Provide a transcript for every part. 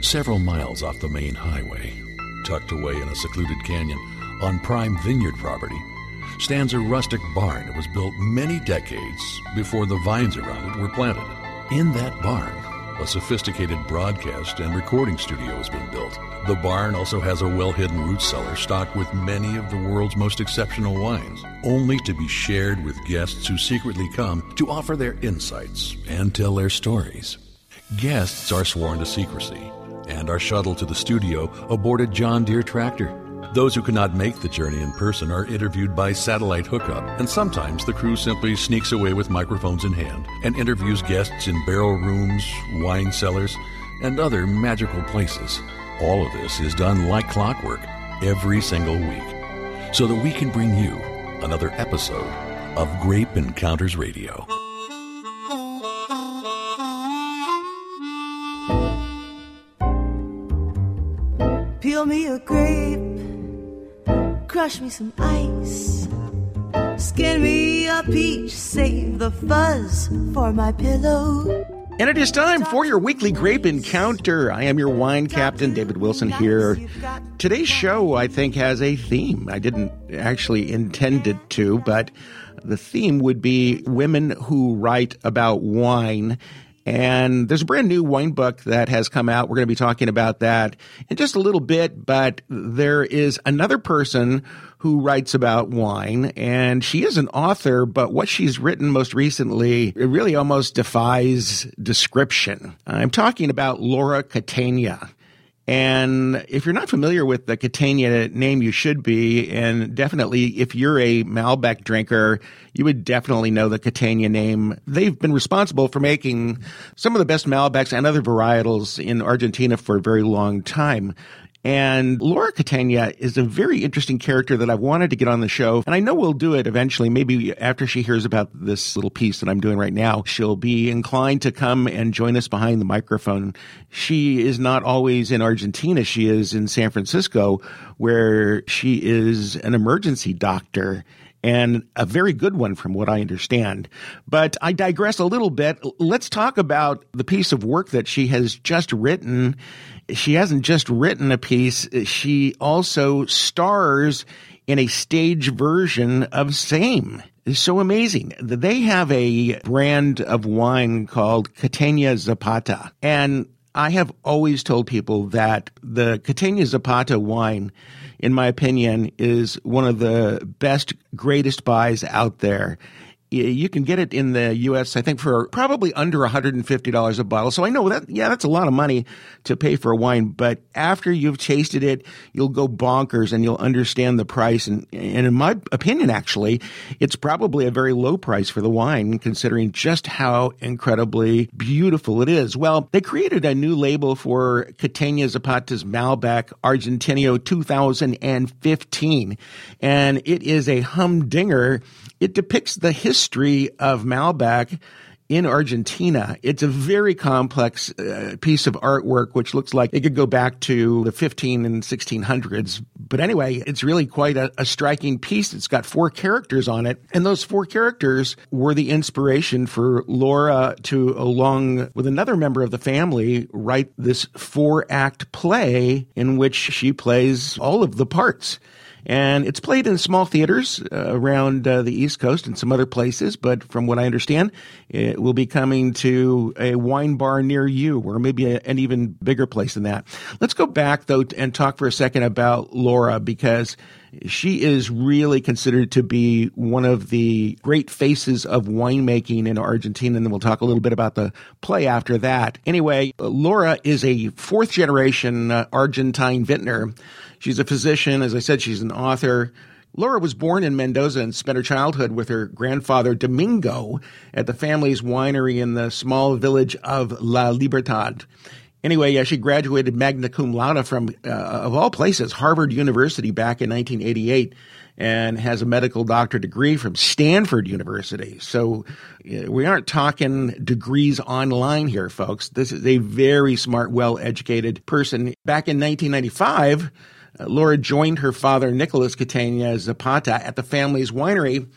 Several miles off the main highway, tucked away in a secluded canyon on prime vineyard property, stands a rustic barn that was built many decades before the vines around it were planted. In that barn, a sophisticated broadcast and recording studio has been built. The barn also has a well hidden root cellar stocked with many of the world's most exceptional wines, only to be shared with guests who secretly come to offer their insights and tell their stories. Guests are sworn to secrecy and are shuttled to the studio aboard a John Deere tractor. Those who cannot make the journey in person are interviewed by satellite hookup, and sometimes the crew simply sneaks away with microphones in hand and interviews guests in barrel rooms, wine cellars, and other magical places. All of this is done like clockwork every single week so that we can bring you another episode of Grape Encounters Radio. Peel me a grape, crush me some ice, skin me a peach, save the fuzz for my pillow. And it is time for your weekly grape encounter. I am your wine captain, David Wilson here. Today's show, I think, has a theme. I didn't actually intend it to, but the theme would be women who write about wine and there's a brand new wine book that has come out. We're going to be talking about that in just a little bit, but there is another person who writes about wine and she is an author, but what she's written most recently, it really almost defies description. I'm talking about Laura Catena. And if you're not familiar with the Catena name, you should be. And definitely, if you're a Malbec drinker, you would definitely know the Catena name. They've been responsible for making some of the best Malbecs and other varietals in Argentina for a very long time. And Laura Catena is a very interesting character that I've wanted to get on the show. And I know we'll do it eventually. Maybe after she hears about this little piece that I'm doing right now, she'll be inclined to come and join us behind the microphone. She is not always in Argentina. She is in San Francisco, where she is an emergency doctor and a very good one from what I understand. But I digress a little bit. Let's talk about the piece of work that she has just written she hasn't just written a piece, she also stars in a stage version of Same. It's so amazing. They have a brand of wine called Catena Zapata. And I have always told people that the Catena Zapata wine, in my opinion, is one of the best, greatest buys out there you can get it in the U.S. I think for probably under $150 a bottle. So I know that yeah, that's a lot of money to pay for a wine. But after you've tasted it, you'll go bonkers and you'll understand the price. And and in my opinion, actually, it's probably a very low price for the wine, considering just how incredibly beautiful it is. Well, they created a new label for Catena Zapata's Malbec Argentino 2015, and it is a humdinger it depicts the history of Malbec in Argentina. It's a very complex uh, piece of artwork, which looks like it could go back to the 15 and 1600s. But anyway, it's really quite a, a, striking piece. It's got four characters on it. And those four characters were the inspiration for Laura to, along with another member of the family, write this four act play in which she plays all of the parts. And it's played in small theaters uh, around uh, the East Coast and some other places. But from what I understand, it will be coming to a wine bar near you, or maybe a, an even bigger place than that. Let's go back, though, and talk for a second about Laura, because she is really considered to be one of the great faces of winemaking in Argentina. And then we'll talk a little bit about the play after that. Anyway, Laura is a fourth generation uh, Argentine vintner She's a physician. As I said, she's an author. Laura was born in Mendoza and spent her childhood with her grandfather Domingo at the family's winery in the small village of La Libertad. Anyway, yeah, she graduated magna cum laude from, uh, of all places, Harvard University back in 1988 and has a medical doctor degree from Stanford University. So we aren't talking degrees online here, folks. This is a very smart, well educated person. Back in 1995, uh, Laura joined her father, Nicholas Catena Zapata, at the family's winery,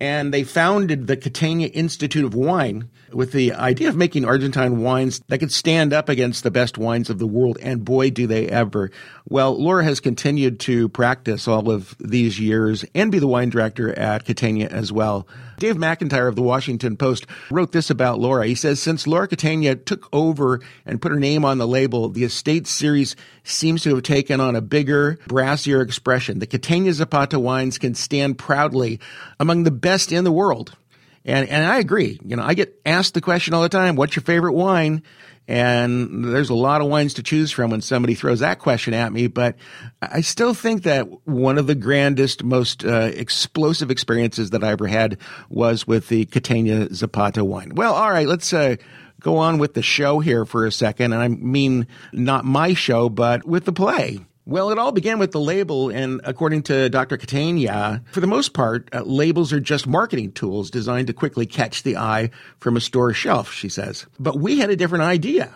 and they founded the Catena Institute of Wine, with the idea of making Argentine wines that could stand up against the best wines of the world. And boy, do they ever. Well, Laura has continued to practice all of these years and be the wine director at Catena as well. Dave McIntyre of the Washington Post wrote this about Laura. He says, since Laura Catena took over and put her name on the label, the estate series seems to have taken on a bigger, brassier expression. The Catena Zapata wines can stand proudly among the best in the world. And, and I agree. You know, I get asked the question all the time, what's your favorite wine? And there's a lot of wines to choose from when somebody throws that question at me. But I still think that one of the grandest, most uh, explosive experiences that I ever had was with the Catena Zapata wine. Well, all right, let's uh, go on with the show here for a second. And I mean, not my show, but with the play. Well, it all began with the label, and according to Dr. Catena, for the most part, uh, labels are just marketing tools designed to quickly catch the eye from a store shelf, she says. But we had a different idea.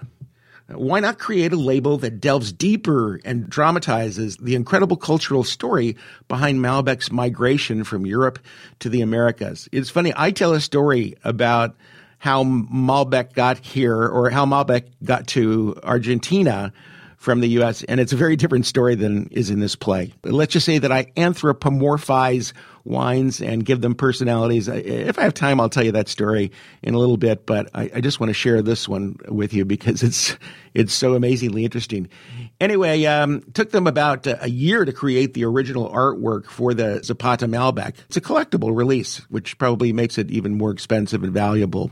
Why not create a label that delves deeper and dramatizes the incredible cultural story behind Malbec's migration from Europe to the Americas? It's funny, I tell a story about how Malbec got here or how Malbec got to Argentina from the U.S., and it's a very different story than is in this play. Let's just say that I anthropomorphize wines and give them personalities. If I have time, I'll tell you that story in a little bit, but I, I just want to share this one with you because it's it's so amazingly interesting. Anyway, um, took them about a year to create the original artwork for the Zapata Malbec. It's a collectible release, which probably makes it even more expensive and valuable.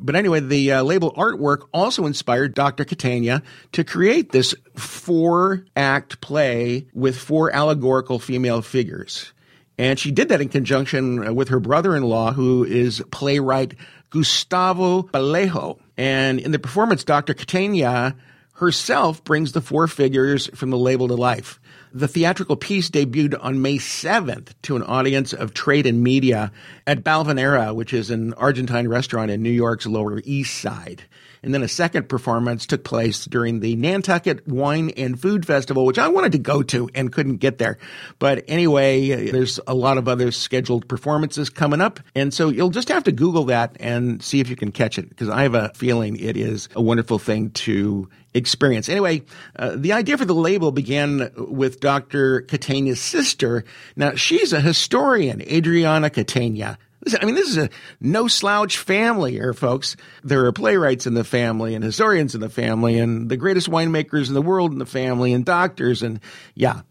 But anyway, the uh, label artwork also inspired Dr. Catena to create this four act play with four allegorical female figures. And she did that in conjunction with her brother in law, who is playwright Gustavo Vallejo. And in the performance, Dr. Catena herself brings the four figures from the label to life. The theatrical piece debuted on May 7th to an audience of trade and media at Balvanera, which is an Argentine restaurant in New York's Lower East Side. And then a second performance took place during the Nantucket Wine and Food Festival, which I wanted to go to and couldn't get there. But anyway, there's a lot of other scheduled performances coming up. And so you'll just have to Google that and see if you can catch it because I have a feeling it is a wonderful thing to experience. Anyway, uh, the idea for the label began with Dr. Catena's sister. Now, she's a historian, Adriana Catena. I mean, this is a no slouch family here, folks. There are playwrights in the family and historians in the family and the greatest winemakers in the world in the family and doctors. And yeah,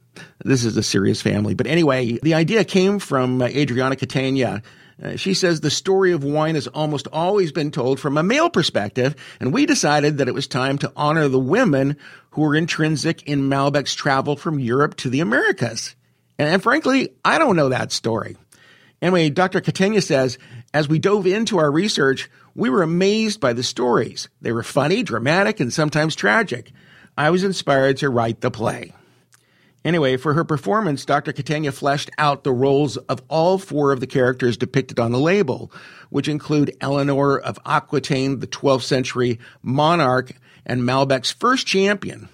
this is a serious family. But anyway, the idea came from Adriana Catena. Uh, she says the story of wine has almost always been told from a male perspective, and we decided that it was time to honor the women who were intrinsic in Malbec's travel from Europe to the Americas. And, and frankly, I don't know that story. Anyway, Dr. Catena says, as we dove into our research, we were amazed by the stories. They were funny, dramatic, and sometimes tragic. I was inspired to write the play. Anyway, for her performance, Dr. Catena fleshed out the roles of all four of the characters depicted on the label, which include Eleanor of Aquitaine, the 12th century monarch and Malbec's first champion,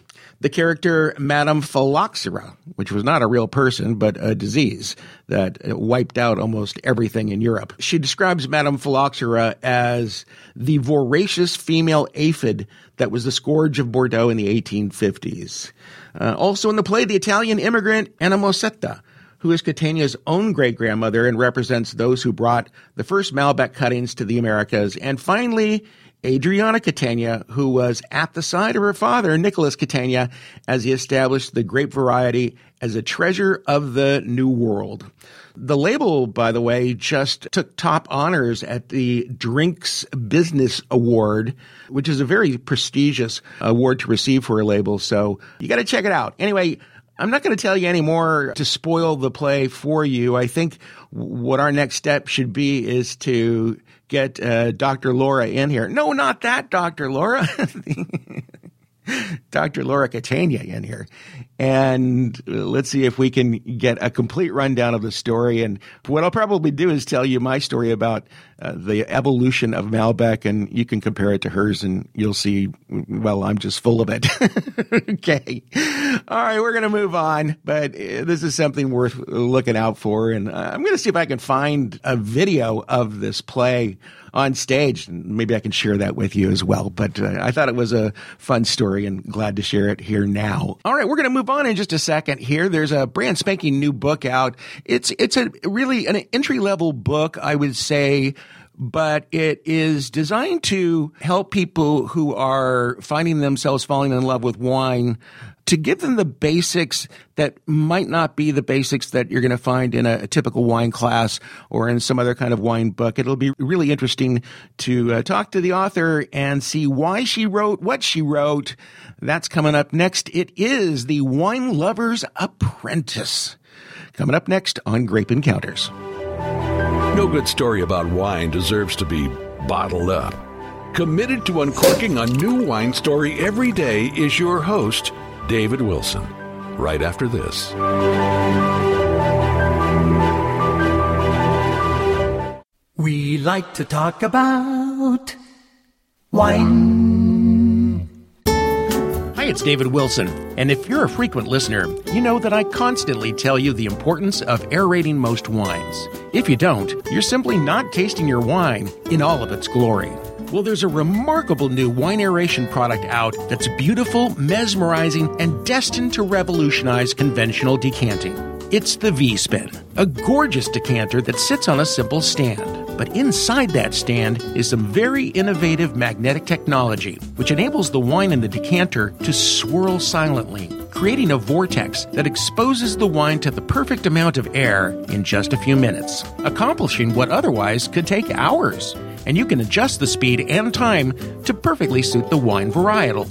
the character Madame Phylloxera, which was not a real person, but a disease that wiped out almost everything in Europe. She describes Madame Phylloxera as the voracious female aphid that was the scourge of Bordeaux in the 1850s. Uh, also in the play, the Italian immigrant Anna Mosetta, who is Catena's own great grandmother and represents those who brought the first Malbec cuttings to the Americas. And finally, Adriana Catena, who was at the side of her father, Nicholas Catena, as he established the grape variety as a treasure of the New World. The label, by the way, just took top honors at the Drinks Business Award, which is a very prestigious award to receive for a label. So you got to check it out. Anyway, I'm not going to tell you any more to spoil the play for you. I think what our next step should be is to get uh, Dr. Laura in here. No, not that Dr. Laura. Dr. Laura Catena in here. And let's see if we can get a complete rundown of the story. And what I'll probably do is tell you my story about uh, the evolution of Malbec, and you can compare it to hers, and you'll see, well, I'm just full of it. okay. All right, we're going to move on, but uh, this is something worth looking out for. And uh, I'm going to see if I can find a video of this play on stage. Maybe I can share that with you as well. But uh, I thought it was a fun story and glad to share it here now. All right, we're going to move on in just a second here. There's a brand spanking new book out. It's it's a really an entry level book, I would say but it is designed to help people who are finding themselves falling in love with wine to give them the basics that might not be the basics that you're going to find in a, a, typical wine class or in some other kind of wine book. It'll be really interesting to uh, talk to the author and see why she wrote what she wrote. That's coming up next. It is The Wine Lover's Apprentice. Coming up next on Grape Encounters. No good story about wine deserves to be bottled up. Committed to uncorking a new wine story every day is your host, David Wilson, right after this. We like to talk about wine. Hi, it's David Wilson, and if you're a frequent listener, you know that I constantly tell you the importance of aerating most wines. If you don't, you're simply not tasting your wine in all of its glory. Well, there's a remarkable new wine aeration product out that's beautiful, mesmerizing, and destined to revolutionize conventional decanting. It's the V Spin, a gorgeous decanter that sits on a simple stand. But inside that stand is some very innovative magnetic technology, which enables the wine in the decanter to swirl silently, creating a vortex that exposes the wine to the perfect amount of air in just a few minutes, accomplishing what otherwise could take hours and you can adjust the speed and time to perfectly suit the wine varietal.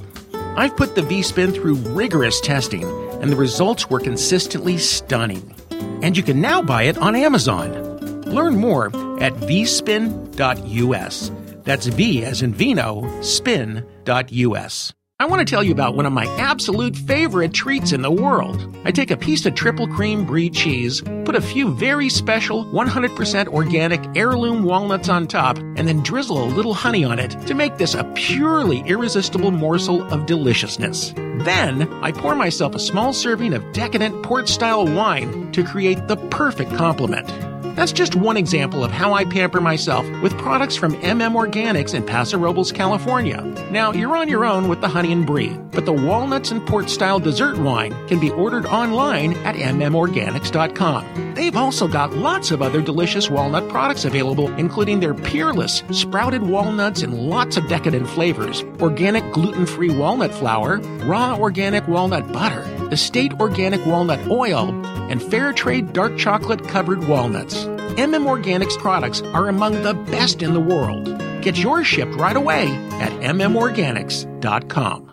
I've put the V Spin through rigorous testing, and the results were consistently stunning. And you can now buy it on Amazon. Learn more at vspin.us. That's V as in vino, spin.us. I want to tell you about one of my absolute favorite treats in the world. I take a piece of triple cream brie cheese, put a few very special 100% organic heirloom walnuts on top, and then drizzle a little honey on it to make this a purely irresistible morsel of deliciousness. Then I pour myself a small serving of decadent port style wine to create the perfect complement. That's just one example of how I pamper myself with products from MM Organics in Paso Robles, California. Now, you're on your own with the honey and brie, but the walnuts and port style dessert wine can be ordered online at mmorganics.com. They've also got lots of other delicious walnut products available, including their peerless sprouted walnuts in lots of decadent flavors, organic gluten free walnut flour, raw organic walnut butter, estate organic walnut oil, and fair trade dark chocolate covered walnuts. MM Organics products are among the best in the world. Get yours shipped right away at mmorganics.com.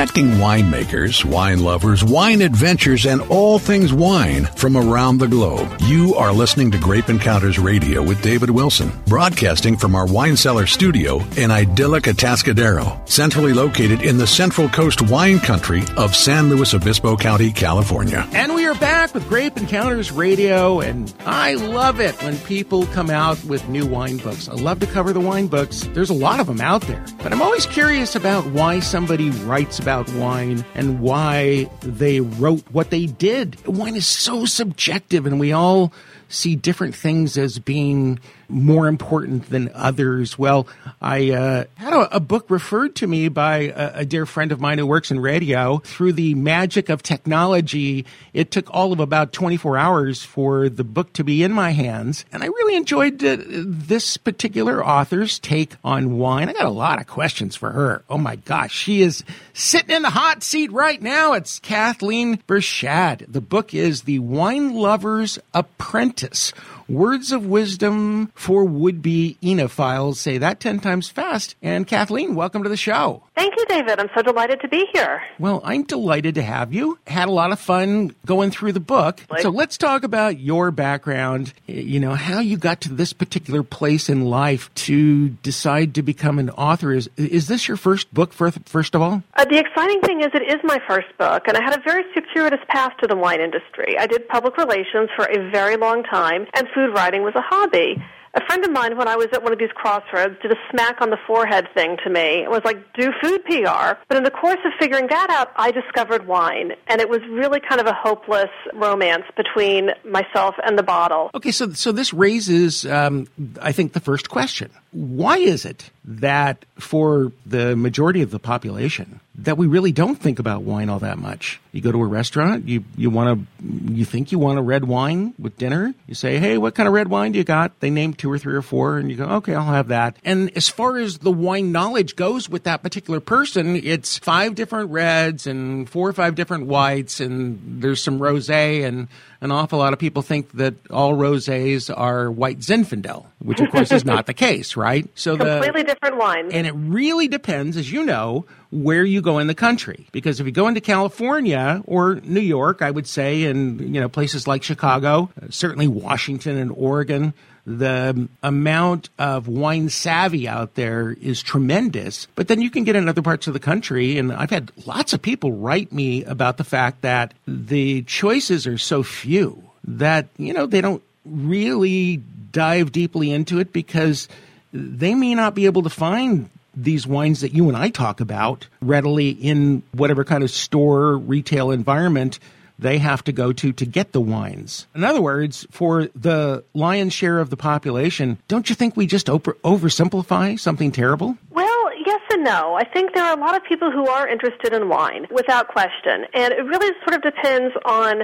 Connecting winemakers, wine lovers, wine adventures, and all things wine from around the globe. You are listening to Grape Encounters Radio with David Wilson, broadcasting from our wine cellar studio in idyllic Atascadero, centrally located in the Central Coast wine country of San Luis Obispo County, California. And we are back with Grape Encounters Radio, and I love it when people come out with new wine books. I love to cover the wine books. There's a lot of them out there, but I'm always curious about why somebody writes about about wine and why they wrote what they did. Wine is so subjective, and we all see different things as being more important than others. Well, I uh, had a, a, book referred to me by a, a, dear friend of mine who works in radio. Through the magic of technology, it took all of about 24 hours for the book to be in my hands. And I really enjoyed uh, this particular author's take on wine. I got a lot of questions for her. Oh my gosh, she is sitting in the hot seat right now. It's Kathleen Bershad. The book is The Wine Lover's Apprentice Words of wisdom for would be enophiles. Say that 10 times fast. And Kathleen, welcome to the show. Thank you, David. I'm so delighted to be here. Well, I'm delighted to have you. Had a lot of fun going through the book. Like, so let's talk about your background, you know, how you got to this particular place in life to decide to become an author. Is, is this your first book, first of all? Uh, the exciting thing is it is my first book, and I had a very circuitous path to the wine industry. I did public relations for a very long time, and food writing was a hobby. A friend of mine, when I was at one of these crossroads, did a smack on the forehead thing to me. It was like, do food PR. But in the course of figuring that out, I discovered wine. And it was really kind of a hopeless romance between myself and the bottle. Okay, so, so this raises, um, I think, the first question. Why is it that for the majority of the population that we really don't think about wine all that much. You go to a restaurant, you you want to you think you want a red wine with dinner. You say, "Hey, what kind of red wine do you got?" They name two or three or four and you go, "Okay, I'll have that." And as far as the wine knowledge goes with that particular person, it's five different reds and four or five different whites and there's some rosé and an awful lot of people think that all rosés are white Zinfandel, which of course is not the case, right? So completely the, different wine. And it really depends, as you know, where you go in the country. Because if you go into California or New York, I would say, and you know places like Chicago, uh, certainly Washington and Oregon, the amount of wine savvy out there is tremendous. But then you can get in other parts of the country, and I've had lots of people write me about the fact that the choices are so few that you know they don't really dive deeply into it because they may not be able to find these wines that you and I talk about readily in whatever kind of store retail environment they have to go to to get the wines. In other words, for the lion's share of the population, don't you think we just over- oversimplify something terrible? Well, yes and no. I think there are a lot of people who are interested in wine, without question. And it really sort of depends on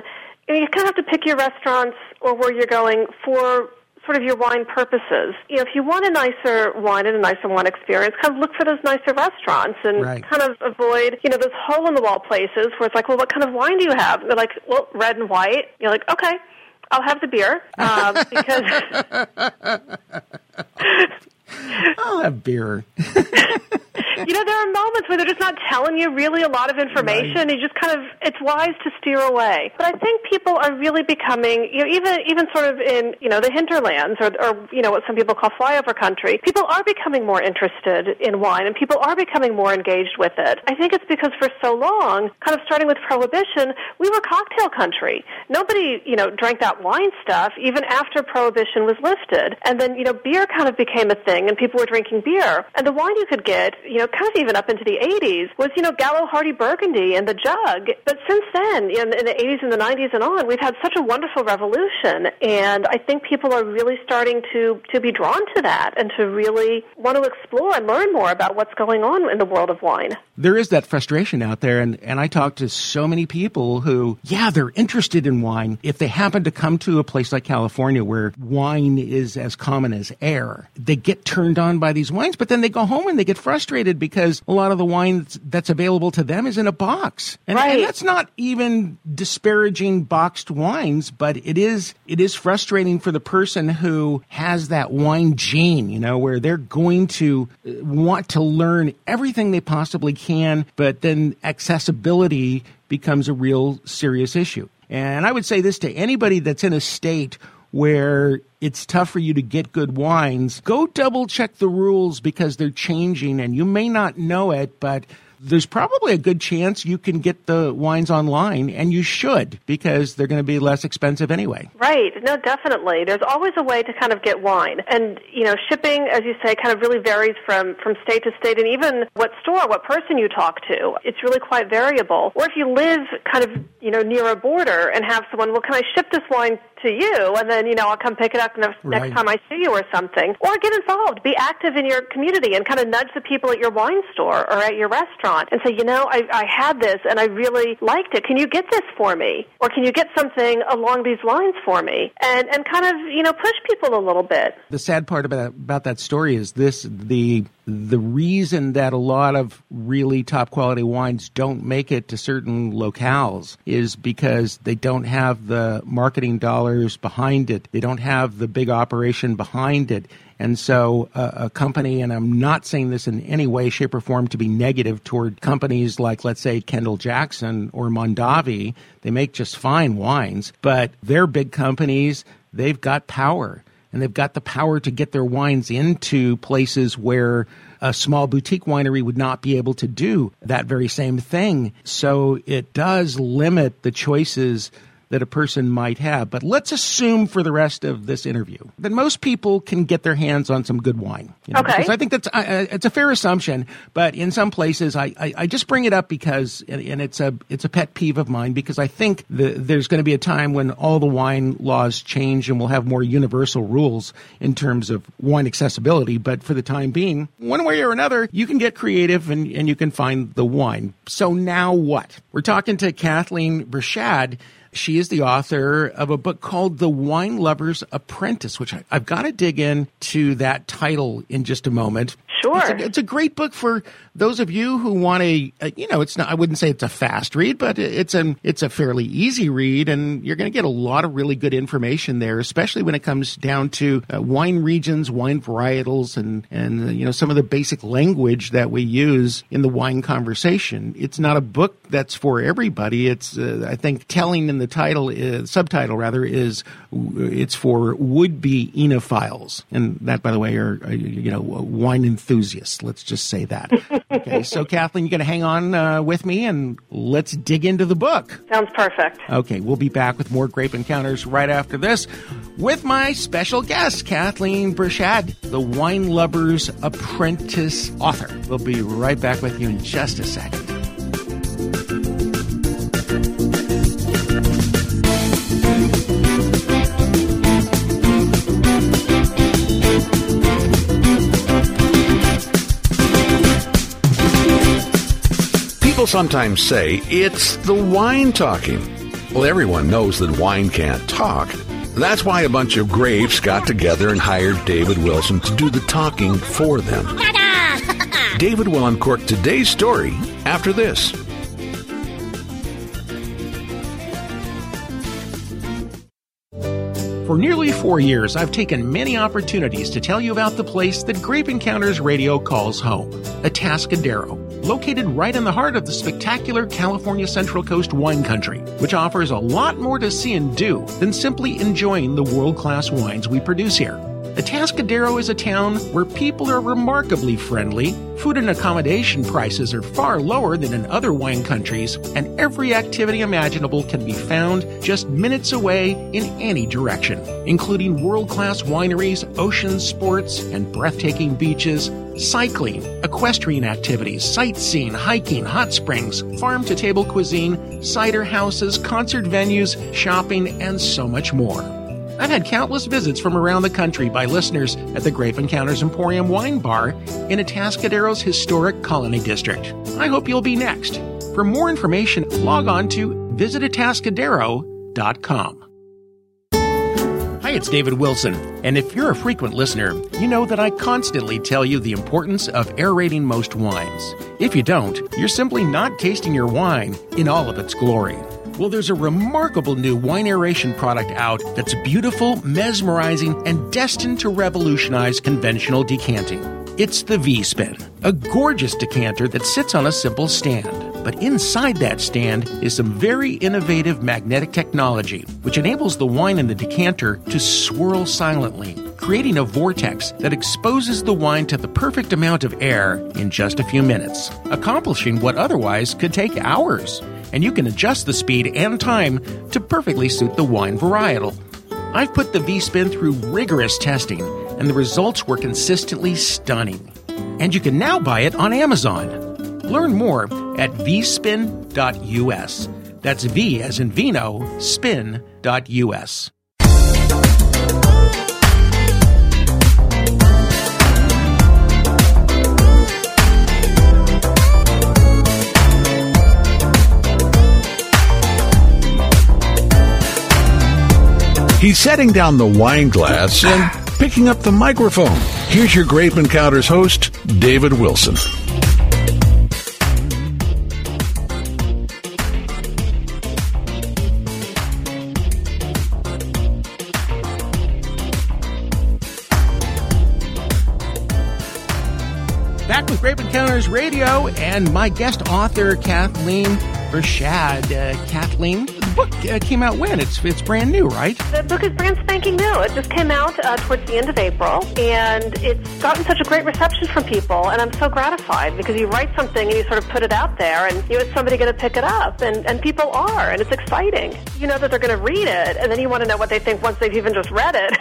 you kind of have to pick your restaurants or where you're going for sort of your wine purposes. You know, if you want a nicer wine and a nicer wine experience, kind of look for those nicer restaurants and right. kind of avoid, you know, those hole in the wall places where it's like, well, what kind of wine do you have? And they're like, well, red and white. You're like, okay, I'll have the beer um, because. I'll have beer. you know, there are moments where they're just not telling you really a lot of information. Right. You just kind of, it's wise to steer away. But I think people are really becoming, you know, even even sort of in, you know, the hinterlands or, or you know, what some people call flyover country. People are becoming more interested in wine, and people are becoming more engaged with it. I think it's because for so long, kind of starting with prohibition, we were cocktail country. Nobody, you know, drank that wine stuff even after prohibition was lifted, and then you know, beer kind of became a thing, and people were drinking beer, and the wine you could get, you know know, kind of even up into the 80s, was, you know, Gallo Hearty Burgundy and the jug. But since then, in, in the 80s and the 90s and on, we've had such a wonderful revolution. And I think people are really starting to, to be drawn to that and to really want to explore and learn more about what's going on in the world of wine. There is that frustration out there. And, and I talk to so many people who, yeah, they're interested in wine. If they happen to come to a place like California where wine is as common as air, they get turned on by these wines, but then they go home and they get frustrated because a lot of the wine that's, that's available to them is in a box. And, right. and that's not even disparaging boxed wines, but it is it is frustrating for the person who has that wine gene, you know, where they're going to uh, want to learn everything they possibly can, but then accessibility becomes a real serious issue. And I would say this to anybody that's in a state where it's tough for you to get good wines, go double check the rules because they're changing and you may not know it, but there's probably a good chance you can get the wines online, and you should because they're going to be less expensive anyway. Right. No, definitely. There's always a way to kind of get wine, and you know, shipping, as you say, kind of really varies from from state to state, and even what store, what person you talk to. It's really quite variable. Or if you live kind of you know near a border and have someone, well, can I ship this wine to you, and then you know I'll come pick it up next, right. next time I see you or something. Or get involved, be active in your community, and kind of nudge the people at your wine store or at your restaurant and say, you know, I, I had this and I really liked it. Can you get this for me, or can you get something along these lines for me, and and kind of you know push people a little bit. The sad part about about that story is this: the the reason that a lot of really top quality wines don't make it to certain locales is because they don't have the marketing dollars behind it. They don't have the big operation behind it. And so uh, a company, and I'm not saying this in any way, shape, or form to be negative toward companies like, let's say, Kendall Jackson or Mondavi, they make just fine wines, but they're big companies. They've got power and they've got the power to get their wines into places where a small boutique winery would not be able to do that very same thing. So it does limit the choices that a person might have. But let's assume for the rest of this interview that most people can get their hands on some good wine. You know, Okay. Because I think that's uh, it's a fair assumption, but in some places, I, I, I just bring it up because, and and it's a it's a pet peeve of mine because I think the, there's going to be a time when all the wine laws change and we'll have more universal rules in terms of wine accessibility. But for the time being, one way or another, you can get creative and, and you can find the wine. So now what? We're talking to Kathleen Bershad. She is the author of a book called The Wine Lover's Apprentice, which I, I've got to dig into that title in just a moment. Sure. It's a, it's a great book for those of you who want a, a, you know, it's not, I wouldn't say it's a fast read, but it's an, it's a fairly easy read and you're going to get a lot of really good information there, especially when it comes down to uh, wine regions, wine varietals and, and, uh, you know, some of the basic language that we use in the wine conversation. It's not a book that's for everybody. It's, uh, I think telling in the title, uh, subtitle rather, is it's for would-be enophiles. And that, by the way, are, uh, you know, wine enthusiasts. Let's just say that. okay. So, Kathleen, you're going to hang on uh, with me and let's dig into the book. Sounds perfect. Okay. We'll be back with more grape encounters right after this with my special guest, Kathleen Bershad, the Wine Lover's Apprentice author. We'll be right back with you in just a second. People sometimes say it's the wine talking. Well, everyone knows that wine can't talk. That's why a bunch of grapes got together and hired David Wilson to do the talking for them. David will uncork today's story after this. For nearly four years, I've taken many opportunities to tell you about the place that Grape Encounters Radio calls home, Atascadero, located right in the heart of the spectacular California Central Coast wine country, which offers a lot more to see and do than simply enjoying the world class wines we produce here. Atascadero is a town where people are remarkably friendly, food and accommodation prices are far lower than in other wine countries, and every activity imaginable can be found just minutes away in any direction, including world class wineries, ocean sports, and breathtaking beaches, cycling, equestrian activities, sightseeing, hiking, hot springs, farm to table cuisine, cider houses, concert venues, shopping, and so much more. I've had countless visits from around the country by listeners at the Grape Encounters Emporium Wine Bar in Atascadero's historic Colony District. I hope you'll be next. For more information, log on to visitatascadero.com. Hi, it's David Wilson, and if you're a frequent listener, you know that I constantly tell you the importance of aerating most wines. If you don't, you're simply not tasting your wine in all of its glory. Well, there's a remarkable new wine aeration product out that's beautiful, mesmerizing, and destined to revolutionize conventional decanting. It's the V Spin, a gorgeous decanter that sits on a simple stand. But inside that stand is some very innovative magnetic technology, which enables the wine in the decanter to swirl silently, creating a vortex that exposes the wine to the perfect amount of air in just a few minutes, accomplishing what otherwise could take hours and you can adjust the speed and time to perfectly suit the wine varietal. I've put the V Spin through rigorous testing, and the results were consistently stunning. And you can now buy it on Amazon. Learn more at vspin.us. That's V as in vino, spin.us. He's setting down the wine glass and picking up the microphone. Here's your Grape Encounters host, David Wilson. Back with Grape Encounters Radio and my guest author, Kathleen Bershad. Uh, Kathleen, book uh, came out when? It's it's brand new, right? The book is brand spanking new. It just came out uh, towards the end of April, and it's gotten such a great reception from people, and I'm so gratified because you write something and you sort of put it out there, and you know, is somebody going to pick it up? And, and people are, and it's exciting. You know that they're going to read it, and then you want to know what they think once they've even just read it,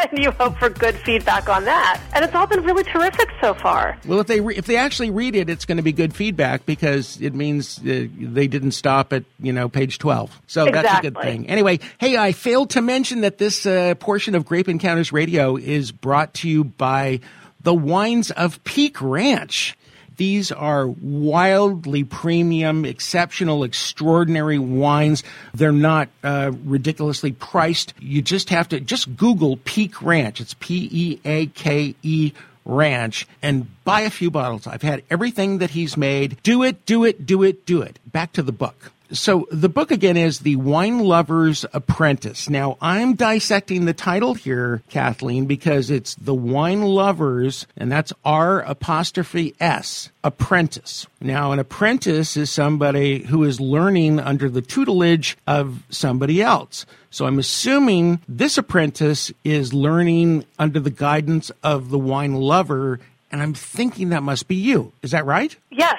and you hope for good feedback on that. And it's all been really terrific so far. Well, if they re- if they actually read it, it's going to be good feedback because it means uh, they didn't stop at you know page twelve. So exactly. that's a good thing. Anyway, hey, I failed to mention that this uh, portion of Grape Encounters Radio is brought to you by the wines of Peake Ranch. These are wildly premium, exceptional, extraordinary wines. They're not uh, ridiculously priced. You just have to just Google Peake Ranch. It's P E A K E Ranch and buy a few bottles. I've had everything that he's made. Do it, do it, do it, do it. Back to the book so the book again is The Wine Lover's Apprentice. Now I'm dissecting the title here, Kathleen, because it's The Wine Lovers, and that's R apostrophe S, apprentice. Now an apprentice is somebody who is learning under the tutelage of somebody else. So I'm assuming this apprentice is learning under the guidance of the wine lover, and I'm thinking that must be you. Is that right? Yes.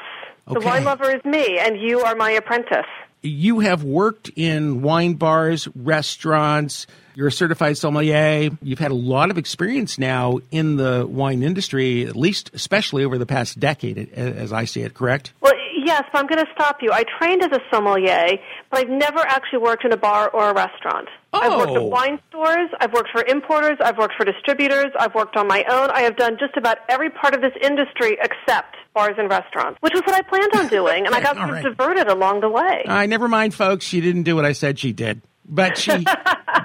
Okay. The wine lover is me, and you are my apprentice. You have worked in wine bars, restaurants. You're a certified sommelier. You've had a lot of experience now in the wine industry, at least, especially over the past decade, as I see it, correct? Well, yes, but I'm going to stop you. I trained as a sommelier, but I've never actually worked in a bar or a restaurant. Oh. I've worked at Oh. wine stores, I've worked for importers, I've worked for distributors, I've worked on my own. I have done just about every part of this industry except bars and restaurants, which was what I planned on doing, and I got sort of right. diverted along the way. I never mind, folks. She didn't do what I said she did. But she,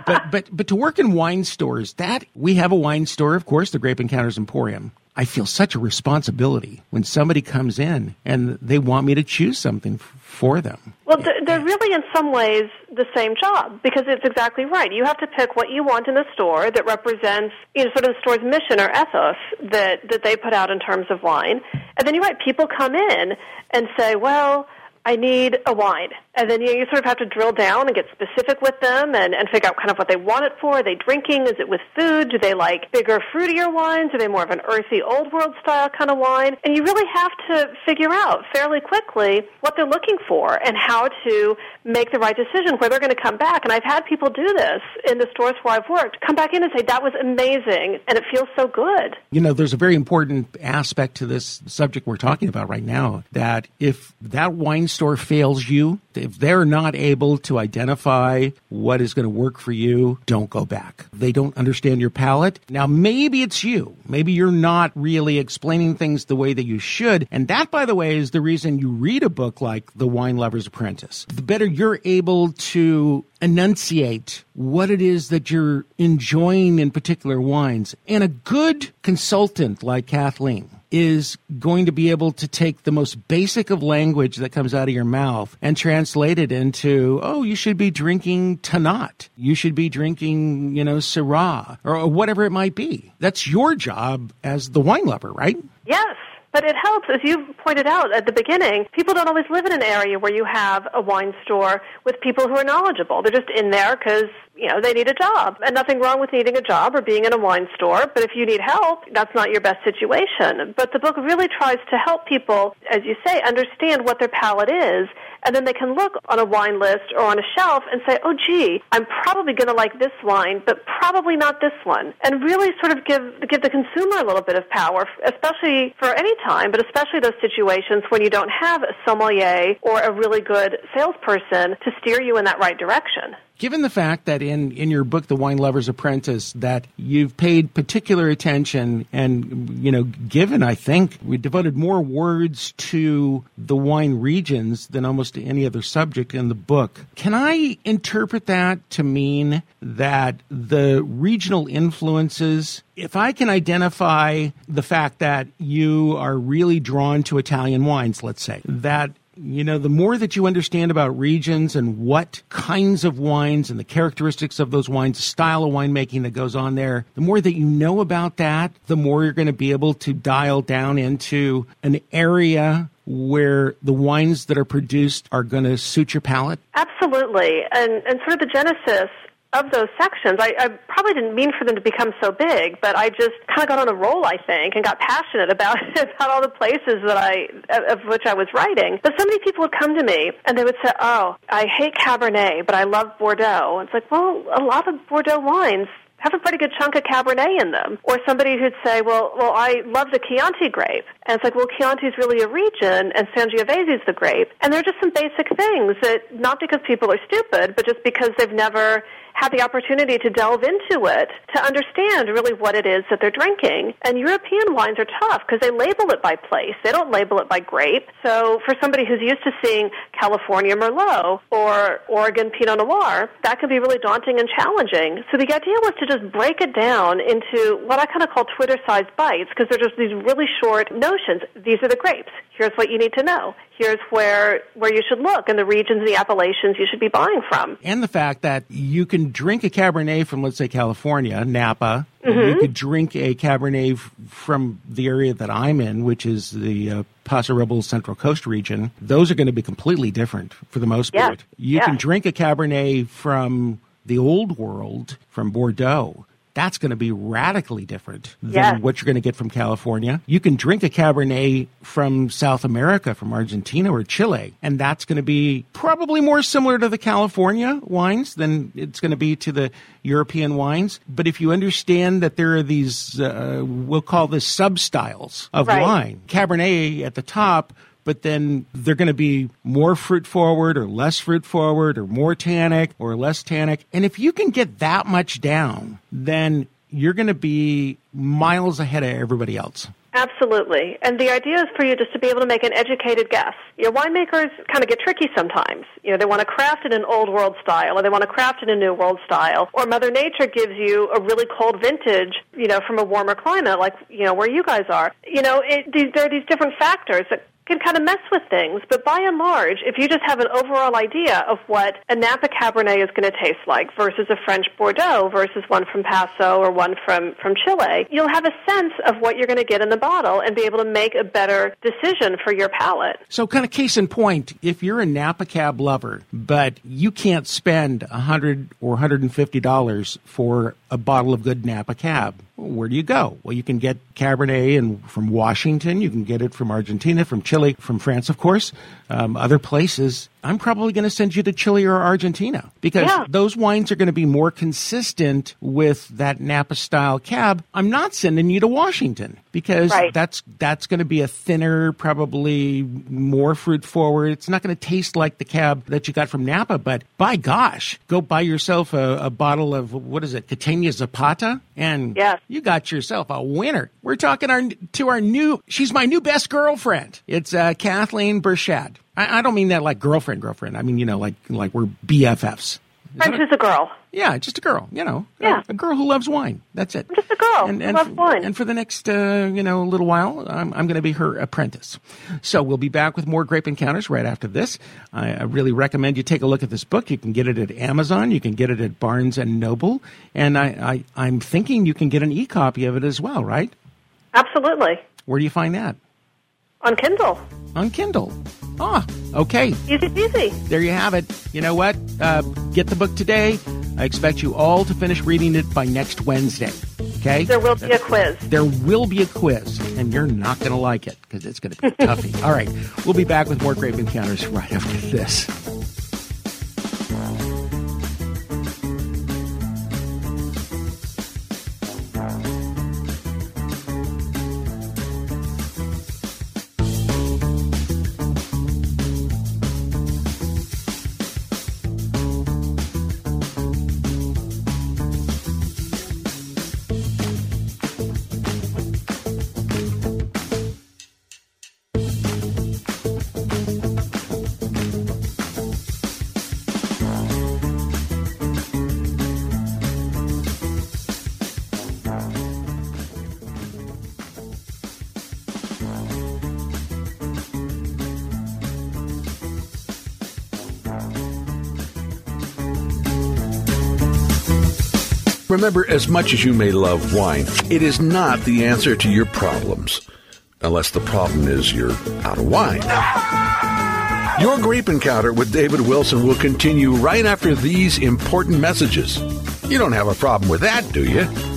but but but to work in wine stores, that we have a wine store, of course, the Grape Encounters Emporium. I feel such a responsibility when somebody comes in and they want me to choose something for them. Well, th- they're really in some ways the same job because it's exactly right. You have to pick what you want in a store that represents, you know, sort of the store's mission or ethos that that they put out in terms of wine. And then you're right. People come in and say, "Well, I need a wine," and then you, you sort of have to drill down and get specific with them and, and figure out kind of what they want it for. Are they drinking? Is it with food? Do they like bigger, fruitier wines? Are they more of an earthy, old world style kind of wine? And you really have to figure out fairly quickly what they're looking for and how to make the right decision where they're going to come back. And I've had people do this in the stores where I've worked, come back in and say, that was amazing and it feels so good. You know, there's a very important aspect to this subject we're talking about right now that if that wine store fails you, if they're not able to identify what is going to work for you, don't go back. They don't understand your palate. Now, maybe it's you. Maybe you're not really explaining things the way that you should. And that, by the way, is the reason you read a book like The Wine Lover's Apprentice. The better you're able to enunciate what it is that you're enjoying in particular wines. And a good consultant like Kathleen is going to be able to take the most basic of language that comes out of your mouth and translate it into, oh, you should be drinking Tannat. You should be drinking, you know, Syrah or whatever it might be. That's your job as the wine lover, right? Yes. But it helps, as you pointed out at the beginning, people don't always live in an area where you have a wine store with people who are knowledgeable. They're just in there because, you know, they need a job. And nothing wrong with needing a job or being in a wine store, but if you need help, that's not your best situation. But the book really tries to help people, as you say, understand what their palate is, and then they can look on a wine list or on a shelf and say, oh, gee, I'm probably going to like this wine, but probably not this one. And really sort of give, give the consumer a little bit of power, especially for any time, but especially those situations when you don't have a sommelier or a really good salesperson to steer you in that right direction. Given the fact that in, in your book, The Wine Lover's Apprentice, that you've paid particular attention and, you know, given, I think, we devoted more words to the wine regions than almost any other subject in the book. Can I interpret that to mean that the regional influences, if I can identify the fact that you are really drawn to Italian wines, let's say, that you know, the more that you understand about regions and what kinds of wines and the characteristics of those wines, the style of winemaking that goes on there, the more that you know about that, the more you're going to be able to dial down into an area where the wines that are produced are going to suit your palate. Absolutely. Absolutely, and and sort of the genesis of those sections. I, I probably didn't mean for them to become so big, but I just kind of got on a roll, I think, and got passionate about about all the places that I of which I was writing. But so many people would come to me and they would say, "Oh, I hate Cabernet, but I love Bordeaux." And it's like, well, a lot of Bordeaux wines have a pretty good chunk of Cabernet in them. Or somebody who'd say, well, well, I love the Chianti grape. And it's like, well, Chianti is really a region, and Sangiovese is the grape. And there are just some basic things that, not because people are stupid, but just because they've never had the opportunity to delve into it to understand really what it is that they're drinking. And European wines are tough because they label it by place. They don't label it by grape. So for somebody who's used to seeing California Merlot or Oregon Pinot Noir, that can be really daunting and challenging. So the idea was to just break it down into what I kind of call Twitter-sized bites because they're just these really short notions. These are the grapes. Here's what you need to know here's where where you should look and the regions the appellations you should be buying from and the fact that you can drink a cabernet from let's say california napa mm-hmm. you could drink a cabernet f- from the area that i'm in which is the uh, paso robles central coast region those are going to be completely different for the most part you can drink a cabernet from the old world from bordeaux that's going to be radically different than yes. what you're going to get from California. You can drink a Cabernet from South America, from Argentina or Chile, and that's going to be probably more similar to the California wines than it's going to be to the European wines. But if you understand that there are these, uh, we'll call this sub styles of right. wine, Cabernet at the top but then they're going to be more fruit forward or less fruit forward or more tannic or less tannic. And if you can get that much down, then you're going to be miles ahead of everybody else. Absolutely. And the idea is for you just to be able to make an educated guess. You know, winemakers kind of get tricky sometimes. You know, they want to craft in an old world style or they want to craft in a new world style. Or Mother Nature gives you a really cold vintage, you know, from a warmer climate like, you know, where you guys are. You know, it, there are these different factors that can kind of mess with things. But by and large, if you just have an overall idea of what a Napa Cabernet is going to taste like versus a French Bordeaux versus one from Paso or one from, from Chile, you'll have a sense of what you're going to get in the bottle and be able to make a better decision for your palate. So, kind of case in point, if you're a Napa Cab lover, but you can't spend a 100 or $150 for a bottle of good Napa Cab, where do you go? Well, you can get Cabernet and from Washington. You can get it from Argentina, from Chile, from France, of course, um, other places. I'm probably going to send you to Chile or Argentina because yeah. those wines are going to be more consistent with that Napa style cab. I'm not sending you to Washington because right. that's that's going to be a thinner, probably more fruit forward. It's not going to taste like the cab that you got from Napa. But by gosh, go buy yourself a, a bottle of what is it, Catena Zapata, and yes. you got yourself a winner. We're talking our to our new. She's my new best girlfriend. It's uh, Kathleen Bershad. I, I don't mean that like girlfriend, girlfriend. I mean, you know, like like we're BFFs. Friend who's a girl. Yeah, just a girl. You know, yeah. a, a girl who loves wine. That's it. I'm just a girl and, and, who loves wine. And for the next, uh, you know, little while, I'm, I'm going to be her apprentice. So we'll be back with more grape encounters right after this. I, I, really recommend you take a look at this book. You can get it at Amazon. You can get it at Barnes and Noble, and I, I I'm thinking you can get an e copy of it as well, right? Absolutely. Where do you find that? On Kindle. On Kindle. Ah, okay. Easy easy. There you have it. You know what? Uh, get the book today. I expect you all to finish reading it by next Wednesday. Okay? There will be a quiz. There will be a quiz, and you're not going to like it because it's going to be toughy. all right. We'll be back with more Grape Encounters right after this. Remember, as much as you may love wine, it is not the answer to your problems. Unless the problem is you're out of wine. Your grape encounter with David Wilson will continue right after these important messages. You don't have a problem with that, do you?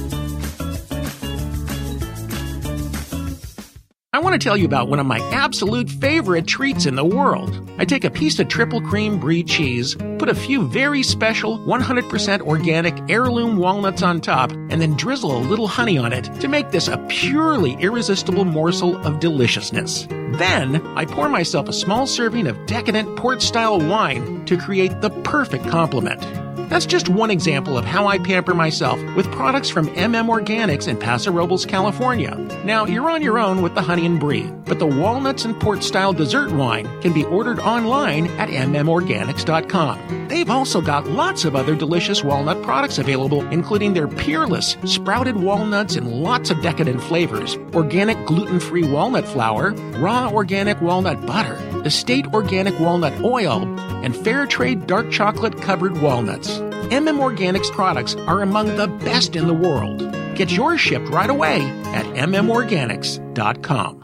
Want to tell you about one of my absolute favorite treats in the world. I take a piece of triple cream brie cheese, put a few very special 100% organic heirloom walnuts on top, and then drizzle a little honey on it to make this a purely irresistible morsel of deliciousness. Then, I pour myself a small serving of decadent port style wine to create the perfect complement. That's just one example of how I pamper myself with products from MM Organics in Paso Robles, California. Now, you're on your own with the honey and brie, but the walnuts and port style dessert wine can be ordered online at mmorganics.com. They've also got lots of other delicious walnut products available, including their peerless sprouted walnuts in lots of decadent flavors, organic gluten free walnut flour, raw organic walnut butter, estate organic walnut oil, and fair trade dark chocolate covered walnuts. MM Organics products are among the best in the world. Get yours shipped right away at mmorganics.com.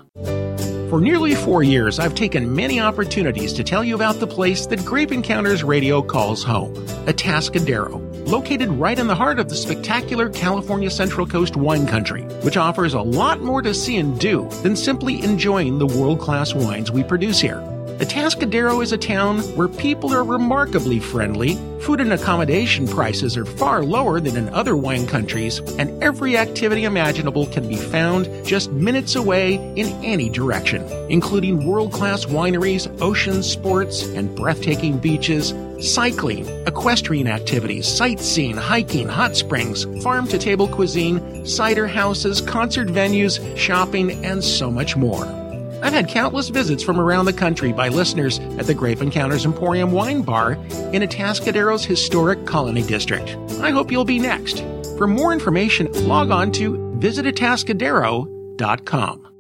For nearly four years, I've taken many opportunities to tell you about the place that Grape Encounters Radio calls home, Atascadero, located right in the heart of the spectacular California Central Coast wine country, which offers a lot more to see and do than simply enjoying the world class wines we produce here. Atascadero is a town where people are remarkably friendly, food and accommodation prices are far lower than in other wine countries, and every activity imaginable can be found just minutes away in any direction, including world class wineries, ocean sports, and breathtaking beaches, cycling, equestrian activities, sightseeing, hiking, hot springs, farm to table cuisine, cider houses, concert venues, shopping, and so much more. I've had countless visits from around the country by listeners at the Grape Encounters Emporium Wine Bar in Atascadero's historic Colony District. I hope you'll be next. For more information, log on to visitatascadero.com.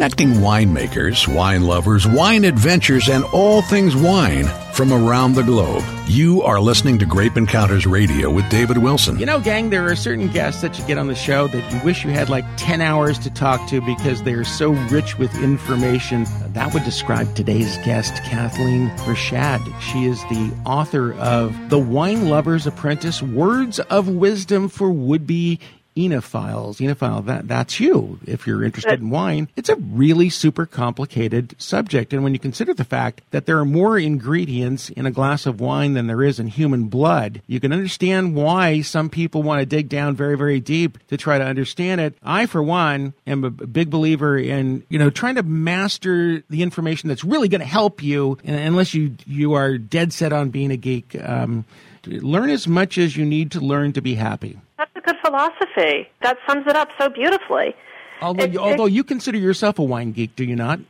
Connecting winemakers, wine lovers, wine adventures, and all things wine from around the globe. You are listening to Grape Encounters Radio with David Wilson. You know, gang, there are certain guests that you get on the show that you wish you had like 10 hours to talk to because they are so rich with information. That would describe today's guest, Kathleen Bershad. She is the author of The Wine Lover's Apprentice Words of Wisdom for Would Be enophiles. Enophile, that, that's you. If you're interested in wine, it's a really super complicated subject. And when you consider the fact that there are more ingredients in a glass of wine than there is in human blood, you can understand why some people want to dig down very, very deep to try to understand it. I, for one, am a big believer in, you know, trying to master the information that's really going to help you, unless you, you are dead set on being a geek. Um, learn as much as you need to learn to be happy. That's a good philosophy. That sums it up so beautifully. Although, It- although it- you consider yourself a wine geek, do you not?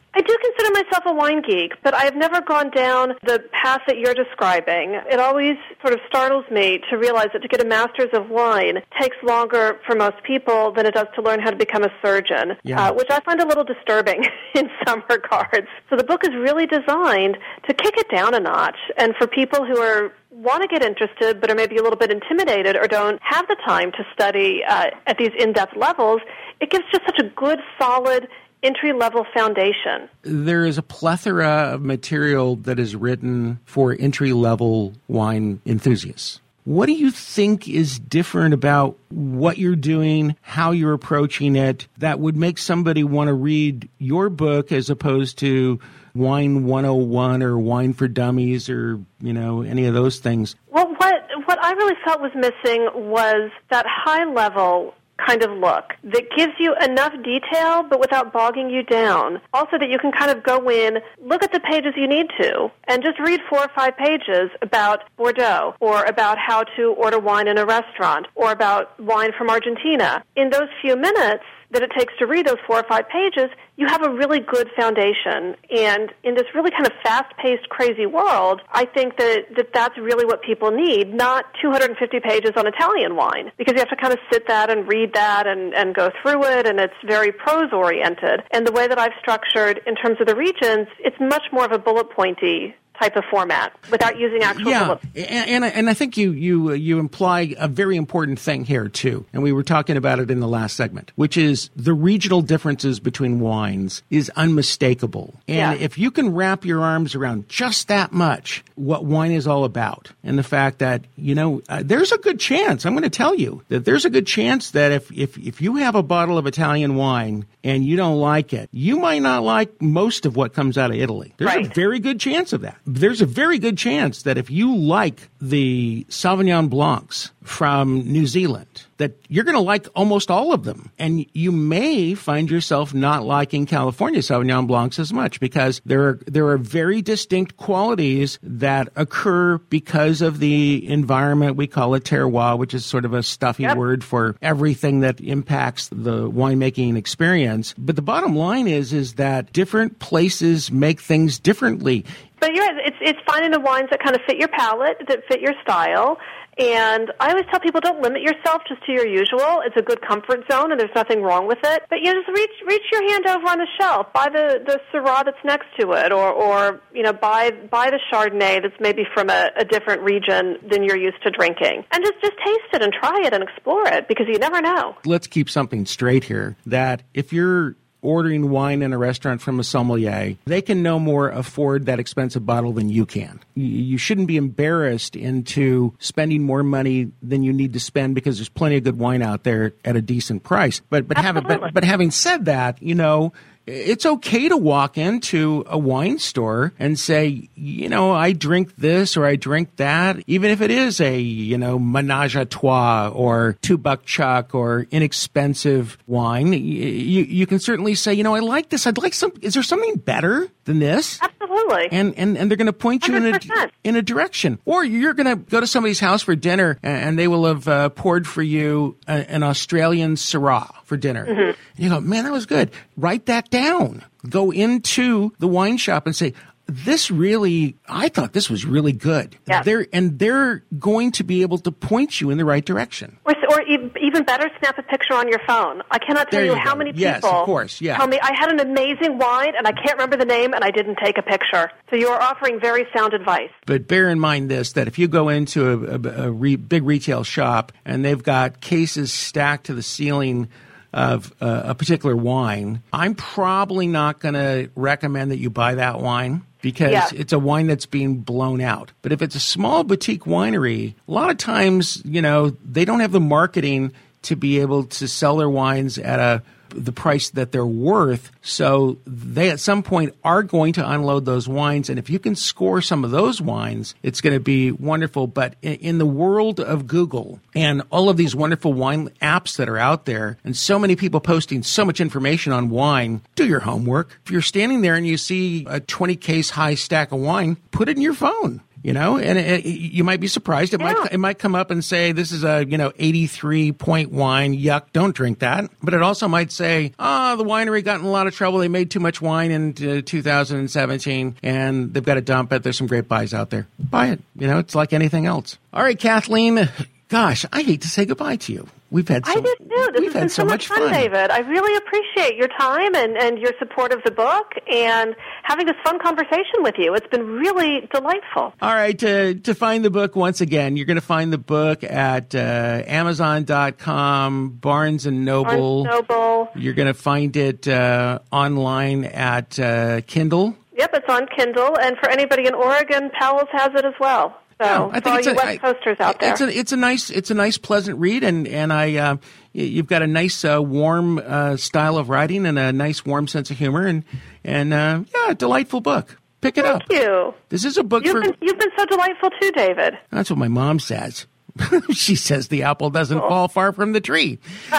I do consider myself a wine geek, but I have never gone down the path that you're describing. It always sort of startles me to realize that to get a master's of wine takes longer for most people than it does to learn how to become a surgeon, Yeah. uh, which I find a little disturbing in some regards. So the book is really designed to kick it down a notch, and for people who are want to get interested but are maybe a little bit intimidated or don't have the time to study uh, at these in-depth levels, it gives just such a good, solid entry level foundation. There is a plethora of material that is written for entry level wine enthusiasts. What do you think is different about what you're doing, how you're approaching it, that would make somebody want to read your book as opposed to Wine 101 or Wine for Dummies or, you know, any of those things? Well, what what I really felt was missing was that high level kind of look that gives you enough detail but without bogging you down. Also that you can kind of go in, look at the pages you need to, and just read four or five pages about Bordeaux or about how to order wine in a restaurant or about wine from Argentina. In those few minutes, that it takes to read those four or five pages, you have a really good foundation. And in this really kind of fast-paced, crazy world, I think that, that that's really what people need, not 250 pages on Italian wine, because you have to kind of sit that and read that and, and go through it, and it's very prose-oriented. And the way that I've structured in terms of the regions, it's much more of a bullet pointy type of format without using actual yeah, and, and and I think you you you imply a very important thing here too, and we were talking about it in the last segment, which is the regional differences between wines is unmistakable, and Yeah. if you can wrap your arms around just that much, what wine is all about, and the fact that you know uh, there's a good chance I'm going to tell you that there's a good chance that if if if you have a bottle of Italian wine and you don't like it, you might not like most of what comes out of Italy. There's a very good chance of that. There's a very good chance that if you like the Sauvignon Blancs from New Zealand, that you're going to like almost all of them. And you may find yourself not liking California Sauvignon Blancs as much because there are, there are very distinct qualities that occur because of the environment. We call it terroir, which is sort of a stuffy Yep. word for everything that impacts the winemaking experience. But the bottom line is, is that different places make things differently. But you're right. It's it's finding the wines that kind of fit your palate, that fit your style. And I always tell people don't limit yourself just to your usual. It's a good comfort zone, and there's nothing wrong with it. But you know, just reach reach your hand over on the shelf, buy the the Syrah that's next to it, or or you know, buy buy the Chardonnay that's maybe from a, a different region than you're used to drinking, and just just taste it and try it and explore it because you never know. let's keep something straight here that if you're ordering wine in a restaurant from a sommelier, they can no more afford that expensive bottle than you can. You- shouldn't be embarrassed into spending more money than you need to spend because there's plenty of good wine out there at a decent price. But but Absolutely. but, but having said that, you know, it's okay to walk into a wine store and say, you know, I drink this or I drink that, even if it is a, you know, menage a trois or two buck chuck or inexpensive wine. You, you can certainly say, you know, I like this. I'd like some, is there something better than this? Absolutely. and and, and they're going to point you in a 100%. in a direction, or you're going to go to somebody's house for dinner, and, and they will have uh, poured for you an Australian Syrah for dinner. Mm-hmm. And you go, man, that was good. Write that down. Go into the wine shop and say. This really, I thought this was really good. Yeah. They're, and they're going to be able to point you in the right direction. Or, or even better, snap a picture on your phone. I cannot tell There you, how go. many Yes, people of course, yeah. tell me I had an amazing wine and I can't remember the name and I didn't take a picture. So you are offering very sound advice. But bear in mind this: that if you go into a, a, a re, big retail shop and they've got cases stacked to the ceiling of uh, a particular wine, I'm probably not going to recommend that you buy that wine because Yeah. it's a wine that's being blown out. But if it's a small boutique winery, a lot of times, you know, they don't have the marketing to be able to sell their wines at a the price that they're worth. So they at some point are going to unload those wines. And if you can score some of those wines, it's going to be wonderful. But in, the world of Google and all of these wonderful wine apps that are out there and so many people posting so much information on wine, do your homework. If you're standing there and you see a 20 case high stack of wine, put it in your phone. You know, and it, it- you might be surprised. It Yeah. might it might come up and say this is a you know eighty three point wine. Yuck! Don't drink that. But it also might say, ah, the winery got in a lot of trouble. They made too much wine in uh, 2017, and they've got to dump it. There's some great buys out there. Buy it. You know, it's like anything else. All right, Kathleen. Gosh, I hate to say goodbye to you. We've had so, I did too. This we've has been had so much fun, David. I really appreciate your time and, and your support of the book and having this fun conversation with you. It's been really delightful. All right, to, to find the book once again, you're going to find the book at uh, Amazon.com, Barnes and Noble. Barnes Noble. You're going to find it uh, online at uh, Kindle. Yep, it's on Kindle. And for anybody in Oregon, Powell's has it as well. So for all you West I- Coasters out there. It's a it's a nice it's a nice pleasant read, and and I uh, you've got a nice uh, warm uh, style of writing and a nice warm sense of humor, and and uh, yeah, delightful book. Pick it up. Thank you. This is a book You've for. been, you've been so delightful too, David. That's what my mom says. she says the apple doesn't fall far from the tree. All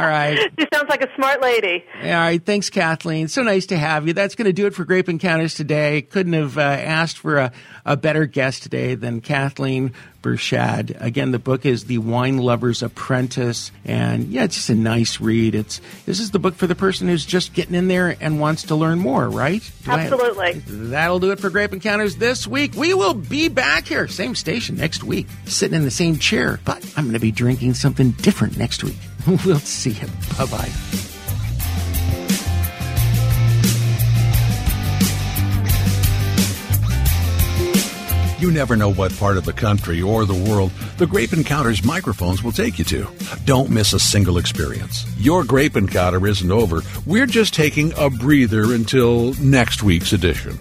right. She sounds like a smart lady. All right. Thanks, Kathleen. So nice to have you. That's going to do it for Grape Encounters today. Couldn't have uh, asked for a, a better guest today than Kathleen Bershad. Again, the book is The Wine Lover's Apprentice. And yeah, it's just a nice read. It's This is the book for the person who's just getting in there and wants to learn more, right? Do Absolutely. I, that'll do it for Grape Encounters this week. We will be back here, same station next week, sitting in the same chair, but I'm going to be drinking something different next week. we'll see you. Bye bye. You never know what part of the country or the world the Grape Encounters microphones will take you to. Don't miss a single experience. Your Grape Encounter isn't over. We're just taking a breather until next week's edition.